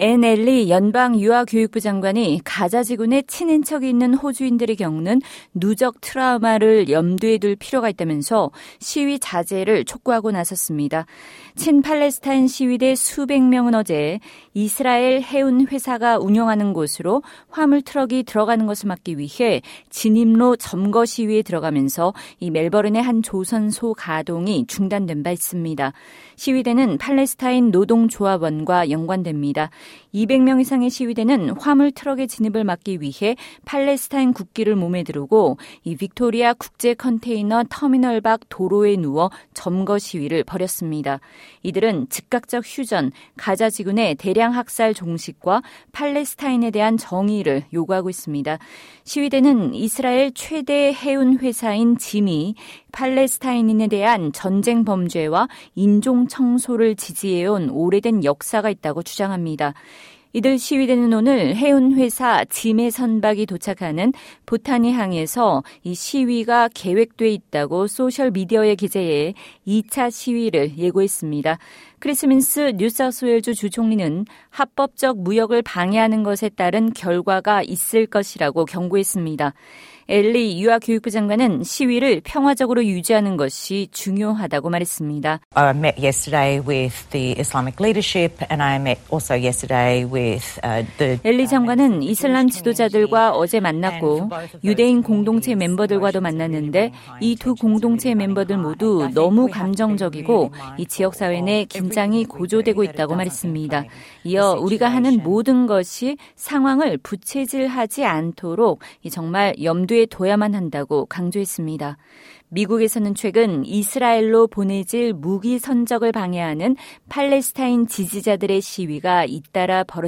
앤 엘리 연방 유아교육부 장관이 가자 지구에 친인척이 있는 호주인들이 겪는 누적 트라우마를 염두에 둘 필요가 있다면서 시위 자제를 촉구하고 나섰습니다. 친팔레스타인 시위대 수백 명은 어제 이스라엘 해운 회사가 운영하는 곳으로 화물 트럭이 들어가는 것을 막기 위해 진입로 점거 시위에 들어가면서 이 멜버른의 한 조선소 가동이 중단된 바 있습니다. 시위대는 팔레스타인 노동조합원과 연관됩니다. 200명 이상의 시위대는 화물 트럭의 진입을 막기 위해 팔레스타인 국기를 몸에 두르고 이 빅토리아 국제 컨테이너 터미널 밖 도로에 누워 점거 시위를 벌였습니다. 이들은 즉각적 휴전, 가자 지구의 대량 학살 종식과 팔레스타인에 대한 정의를 요구하고 있습니다. 시위대는 이스라엘 최대 해운 회사인 짐이 팔레스타인인에 대한 전쟁 범죄와 인종 청소를 지지해온 오래된 역사가 있다고 주장합니다. 이들 시위대는 오늘 해운 회사 짐의 선박이 도착하는 보타니 항에서 이 시위가 계획돼 있다고 소셜 미디어에 기재해 2차 시위를 예고했습니다. 크리스 민스 뉴사우스웨일주 주총리는 합법적 무역을 방해하는 것에 따른 결과가 있을 것이라고 경고했습니다. 엘리 유아교육부 장관은 시위를 평화적으로 유지하는 것이 중요하다고 말했습니다. I met yesterday with the Islamic leadership and I met also yesterday with 엘리 장관은 이슬람 지도자들과 어제 만났고 유대인 공동체 멤버들과도 만났는데 이 두 공동체 멤버들 모두 너무 감정적이고 이 지역 사회 내 긴장이 고조되고 있다고 말했습니다. 이어 우리가 하는 모든 것이 상황을 부채질하지 않도록 정말 염두에 둬야만 한다고 강조했습니다. 미국에서는 최근 이스라엘로 보내질 무기 선적을 방해하는 팔레스타인 지지자들의 시위가 잇따라 벌어진